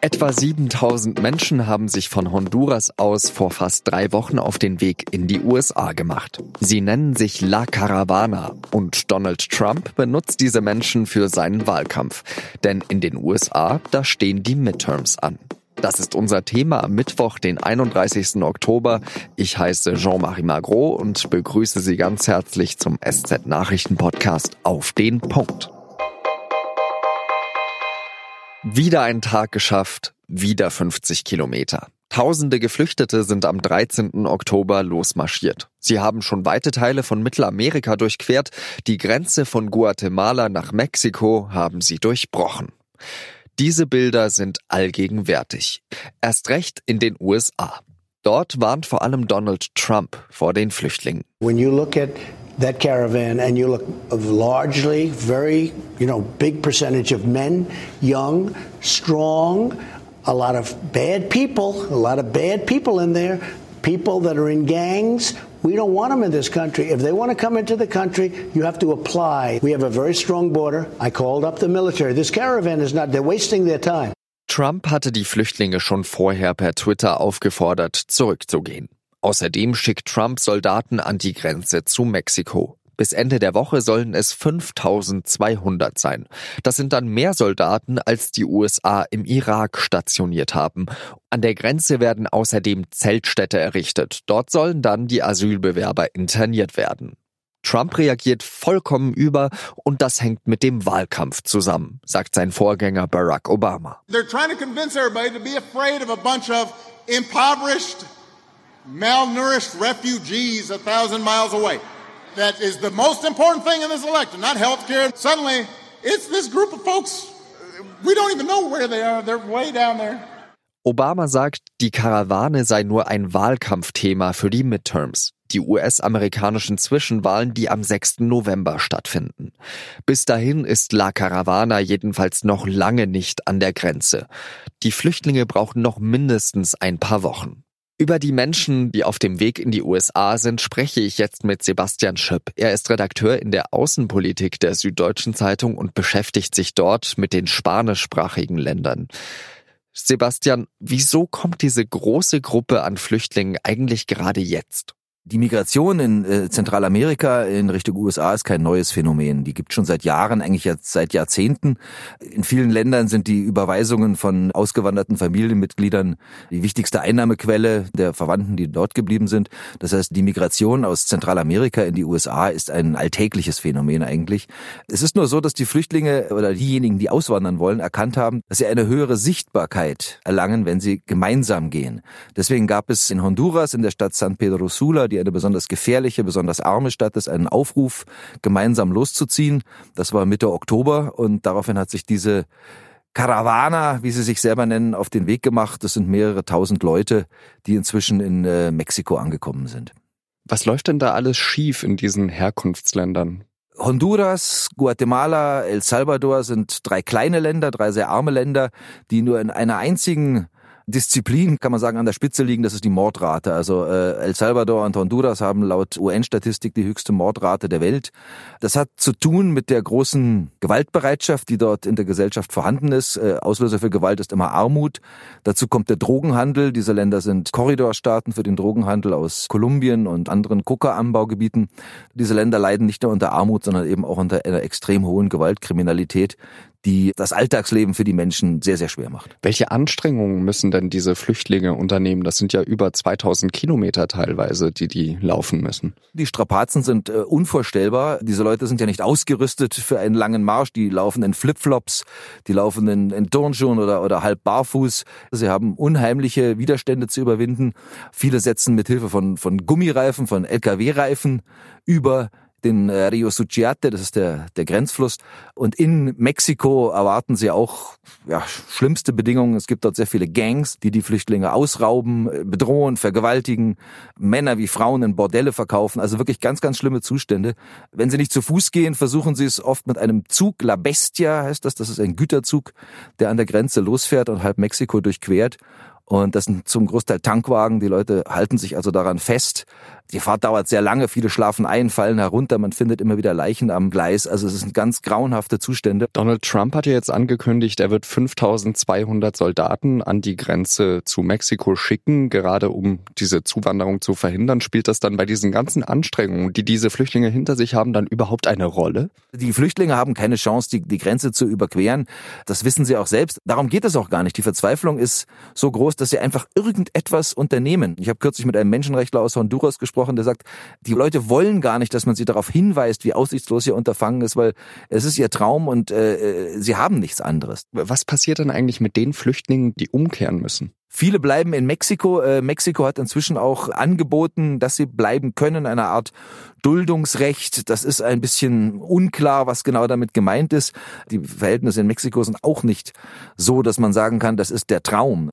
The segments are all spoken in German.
Etwa 7000 Menschen haben sich von Honduras aus vor fast drei Wochen auf den Weg in die USA gemacht. Sie nennen sich La Caravana und Donald Trump benutzt diese Menschen für seinen Wahlkampf. Denn in den USA, da stehen die Midterms an. Das ist unser Thema am Mittwoch, den 31. Oktober. Ich heiße Jean-Marie Magro und begrüße Sie ganz herzlich zum SZ Nachrichten Podcast auf den Punkt. Wieder ein Tag geschafft, wieder 50 Kilometer. Tausende Geflüchtete sind am 13. Oktober losmarschiert. Sie haben schon weite Teile von Mittelamerika durchquert, die Grenze von Guatemala nach Mexiko haben sie durchbrochen. Diese Bilder sind allgegenwärtig. Erst recht in den USA. Dort warnt vor allem Donald Trump vor den Flüchtlingen. When you look at that caravan and you look largely very you know big percentage of men young strong a lot of bad people a lot of bad people in there people that are in gangs. We don't want them in this country. If they want to come into the country you have to apply. We have a very strong border. I called up the military. This caravan is not they're wasting their time. Trump hatte die Flüchtlinge schon vorher per Twitter aufgefordert, zurückzugehen. Außerdem schickt Trump Soldaten an die Grenze zu Mexiko. Bis Ende der Woche sollen es 5200 sein. Das sind dann mehr Soldaten, als die USA im Irak stationiert haben. An der Grenze werden außerdem Zeltstädte errichtet. Dort sollen dann die Asylbewerber interniert werden. Trump reagiert vollkommen über und das hängt mit dem Wahlkampf zusammen, sagt sein Vorgänger Barack Obama. They're trying to convince everybody to be afraid of a bunch of impoverished malnourished refugees a thousand miles away. That is the most important thing in this election, not health care. Suddenly, it's this group of folks. We don't even know where they are. They're way down there. Obama sagt, die Karawane sei nur ein Wahlkampfthema für die Midterms, die US-amerikanischen Zwischenwahlen, die am 6. November stattfinden. Bis dahin ist La Caravana jedenfalls noch lange nicht an der Grenze. Die Flüchtlinge brauchen noch mindestens ein paar Wochen. Über die Menschen, die auf dem Weg in die USA sind, spreche ich jetzt mit Sebastian Schöpp. Er ist Redakteur in der Außenpolitik der Süddeutschen Zeitung und beschäftigt sich dort mit den spanischsprachigen Ländern. Sebastian, wieso kommt diese große Gruppe an Flüchtlingen eigentlich gerade jetzt? Die Migration in äh, Zentralamerika in Richtung USA ist kein neues Phänomen. Die gibt schon seit Jahren, eigentlich jetzt seit Jahrzehnten. In vielen Ländern sind die Überweisungen von ausgewanderten Familienmitgliedern die wichtigste Einnahmequelle der Verwandten, die dort geblieben sind. Das heißt, die Migration aus Zentralamerika in die USA ist ein alltägliches Phänomen eigentlich. Es ist nur so, dass die Flüchtlinge oder diejenigen, die auswandern wollen, erkannt haben, dass sie eine höhere Sichtbarkeit erlangen, wenn sie gemeinsam gehen. Deswegen gab es in Honduras, in der Stadt San Pedro Sula, die die eine besonders gefährliche, besonders arme Stadt ist, einen Aufruf, gemeinsam loszuziehen. Das war Mitte Oktober und daraufhin hat sich diese Caravana, wie sie sich selber nennen, auf den Weg gemacht. Das sind mehrere tausend Leute, die inzwischen in äh, Mexiko angekommen sind. Was läuft denn da alles schief in diesen Herkunftsländern? Honduras, Guatemala, El Salvador sind drei kleine Länder, drei sehr arme Länder, die nur in einer einzigen Disziplin, kann man sagen, an der Spitze liegen, das ist die Mordrate. Also äh, El Salvador und Honduras haben laut UN-Statistik die höchste Mordrate der Welt. Das hat zu tun mit der großen Gewaltbereitschaft, die dort in der Gesellschaft vorhanden ist. Äh, Auslöser für Gewalt ist immer Armut. Dazu kommt der Drogenhandel. Diese Länder sind Korridorstaaten für den Drogenhandel aus Kolumbien und anderen Coca-Anbaugebieten. Diese Länder leiden nicht nur unter Armut, sondern eben auch unter einer extrem hohen Gewaltkriminalität, die das Alltagsleben für die Menschen sehr, sehr schwer macht. Welche Anstrengungen müssen denn diese Flüchtlinge unternehmen? Das sind ja über 2000 Kilometer teilweise, die die laufen müssen. Die Strapazen sind äh, unvorstellbar. Diese Leute sind ja nicht ausgerüstet für einen langen Marsch. Die laufen in Flipflops, die laufen in, in Turnschuhen oder, oder halb barfuß. Sie haben unheimliche Widerstände zu überwinden. Viele setzen mit Hilfe von, von Gummireifen, von LKW-Reifen über den äh, Rio Suchiate, das ist der, der Grenzfluss. Und in Mexiko erwarten sie auch ja, schlimmste Bedingungen. Es gibt dort sehr viele Gangs, die die Flüchtlinge ausrauben, äh, bedrohen, vergewaltigen, Männer wie Frauen in Bordelle verkaufen. Also wirklich ganz, ganz schlimme Zustände. Wenn sie nicht zu Fuß gehen, versuchen sie es oft mit einem Zug. La Bestia heißt das. Das ist ein Güterzug, der an der Grenze losfährt und halb Mexiko durchquert. Und das sind zum Großteil Tankwagen. Die Leute halten sich also daran fest. Die Fahrt dauert sehr lange, viele schlafen ein, fallen herunter, man findet immer wieder Leichen am Gleis. Also es sind ganz grauenhafte Zustände. Donald Trump hat ja jetzt angekündigt, er wird 5200 Soldaten an die Grenze zu Mexiko schicken, gerade um diese Zuwanderung zu verhindern. Spielt das dann bei diesen ganzen Anstrengungen, die diese Flüchtlinge hinter sich haben, dann überhaupt eine Rolle? Die Flüchtlinge haben keine Chance, die, die Grenze zu überqueren. Das wissen sie auch selbst. Darum geht es auch gar nicht. Die Verzweiflung ist so groß, dass sie einfach irgendetwas unternehmen. Ich habe kürzlich mit einem Menschenrechtler aus Honduras gesprochen, der sagt, die Leute wollen gar nicht, dass man sie darauf hinweist, wie aussichtslos ihr Unterfangen ist, weil es ist ihr Traum und äh, äh sie haben nichts anderes. Was passiert dann eigentlich mit den Flüchtlingen, die umkehren müssen? Viele bleiben in Mexiko. Äh, Mexiko hat inzwischen auch angeboten, dass sie bleiben können, eine Art Duldungsrecht. Das ist ein bisschen unklar, was genau damit gemeint ist. Die Verhältnisse in Mexiko sind auch nicht so, dass man sagen kann, das ist der Traum.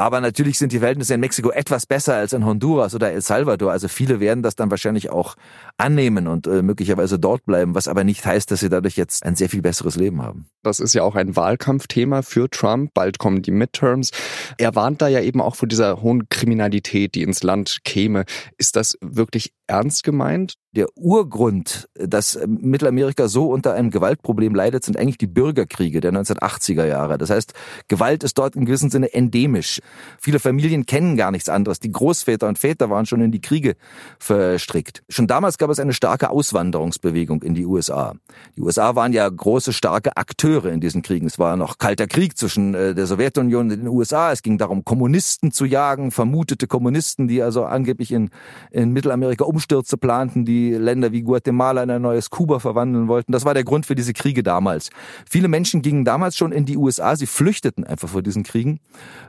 Aber natürlich sind die Verhältnisse in Mexiko etwas besser als in Honduras oder El Salvador. Also viele werden das dann wahrscheinlich auch annehmen und äh, möglicherweise dort bleiben, was aber nicht heißt, dass sie dadurch jetzt ein sehr viel besseres Leben haben. Das ist ja auch ein Wahlkampfthema für Trump. Bald kommen die Midterms. Er warnt da ja eben auch vor dieser hohen Kriminalität, die ins Land käme. Ist das wirklich ernst gemeint? Der Urgrund, dass Mittelamerika so unter einem Gewaltproblem leidet, sind eigentlich die Bürgerkriege der 1980er Jahre. Das heißt, Gewalt ist dort in gewissem Sinne endemisch. Viele Familien kennen gar nichts anderes. Die Großväter und Väter waren schon in die Kriege verstrickt. Schon damals gab es eine starke Auswanderungsbewegung in die USA. Die USA waren ja große, starke Akteure in diesen Kriegen. Es war noch kalter Krieg zwischen äh, der Sowjetunion und den USA. Es ging darum, Kommunisten zu jagen, vermutete Kommunisten, die also angeblich in, in Mittelamerika Umstürze planten, die Länder wie Guatemala in ein neues Kuba verwandeln wollten. Das war der Grund für diese Kriege damals. Viele Menschen gingen damals schon in die USA. Sie flüchteten einfach vor diesen Kriegen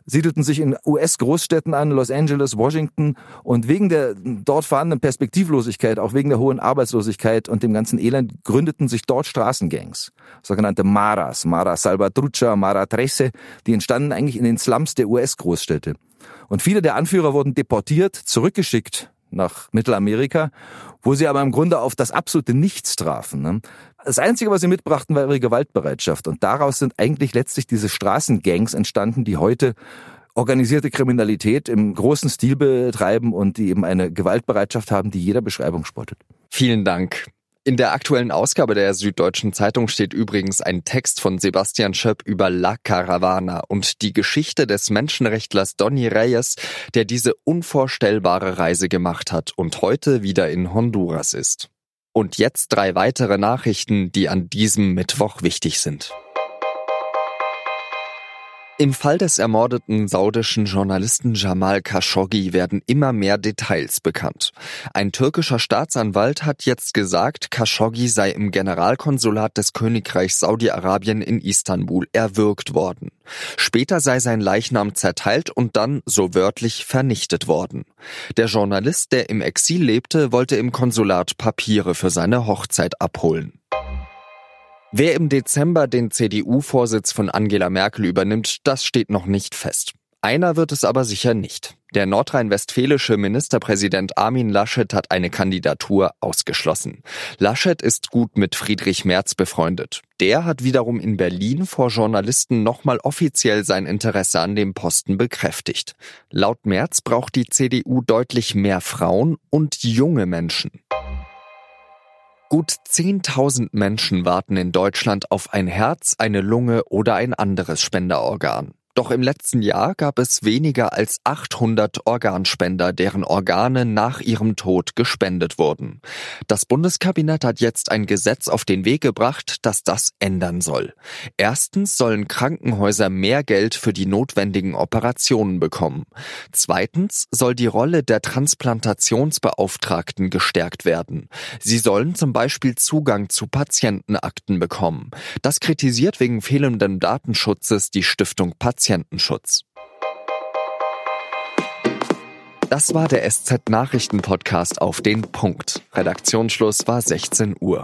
siedelten sich in US-Großstädten an, Los Angeles, Washington und wegen der dort vorhandenen Perspektivlosigkeit, auch wegen der hohen Arbeitslosigkeit und dem ganzen Elend gründeten sich dort Straßengangs, sogenannte Maras, Mara Salvatrucha, Mara Trece, die entstanden eigentlich in den Slums der US-Großstädte. Und viele der Anführer wurden deportiert, zurückgeschickt nach Mittelamerika, wo sie aber im Grunde auf das absolute Nichts trafen. Ne? Das Einzige, was sie mitbrachten, war ihre Gewaltbereitschaft. Und daraus sind eigentlich letztlich diese Straßengangs entstanden, die heute organisierte Kriminalität im großen Stil betreiben und die eben eine Gewaltbereitschaft haben, die jeder Beschreibung spottet. Vielen Dank. In der aktuellen Ausgabe der Süddeutschen Zeitung steht übrigens ein Text von Sebastian Schöpp über La Caravana und die Geschichte des Menschenrechtlers Donny Reyes, der diese unvorstellbare Reise gemacht hat und heute wieder in Honduras ist. Und jetzt drei weitere Nachrichten, die an diesem Mittwoch wichtig sind. Im Fall des ermordeten saudischen Journalisten Jamal Khashoggi werden immer mehr Details bekannt. Ein türkischer Staatsanwalt hat jetzt gesagt, Khashoggi sei im Generalkonsulat des Königreichs Saudi-Arabien in Istanbul erwürgt worden. Später sei sein Leichnam zerteilt und dann, so wörtlich, vernichtet worden. Der Journalist, der im Exil lebte, wollte im Konsulat Papiere für seine Hochzeit abholen. Wer im Dezember den CDU-Vorsitz von Angela Merkel übernimmt, das steht noch nicht fest. Einer wird es aber sicher nicht. Der nordrhein-westfälische Ministerpräsident Armin Laschet hat eine Kandidatur ausgeschlossen. Laschet ist gut mit Friedrich Merz befreundet. Der hat wiederum in Berlin vor Journalisten nochmal offiziell sein Interesse an dem Posten bekräftigt. Laut Merz braucht die CDU deutlich mehr Frauen und junge Menschen. Gut 10.000 Menschen warten in Deutschland auf ein Herz, eine Lunge oder ein anderes Spenderorgan. Doch im letzten Jahr gab es weniger als 800 Organspender, deren Organe nach ihrem Tod gespendet wurden. Das Bundeskabinett hat jetzt ein Gesetz auf den Weg gebracht, das das ändern soll. Erstens sollen Krankenhäuser mehr Geld für die notwendigen Operationen bekommen. Zweitens soll die Rolle der Transplantationsbeauftragten gestärkt werden. Sie sollen zum Beispiel Zugang zu Patientenakten bekommen. Das kritisiert wegen fehlenden Datenschutzes die Stiftung Patient Patientenschutz. Das war der SZ-Nachrichten-Podcast auf den Punkt. Redaktionsschluss war 16 Uhr.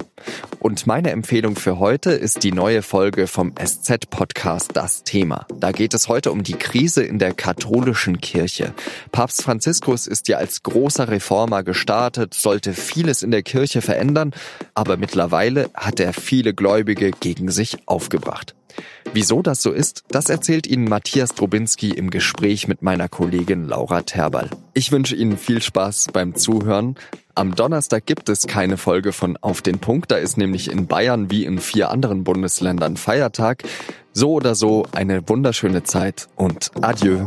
Und meine Empfehlung für heute ist die neue Folge vom SZ-Podcast Das Thema. Da geht es heute um die Krise in der katholischen Kirche. Papst Franziskus ist ja als großer Reformer gestartet, sollte vieles in der Kirche verändern, aber mittlerweile hat er viele Gläubige gegen sich aufgebracht. Wieso das so ist, das erzählt Ihnen Matthias Drobinski im Gespräch mit meiner Kollegin Laura Terberl. Ich wünsche Ihnen viel Spaß beim Zuhören. Am Donnerstag gibt es keine Folge von Auf den Punkt, da ist nämlich in Bayern wie in vier anderen Bundesländern Feiertag. So oder so eine wunderschöne Zeit und adieu.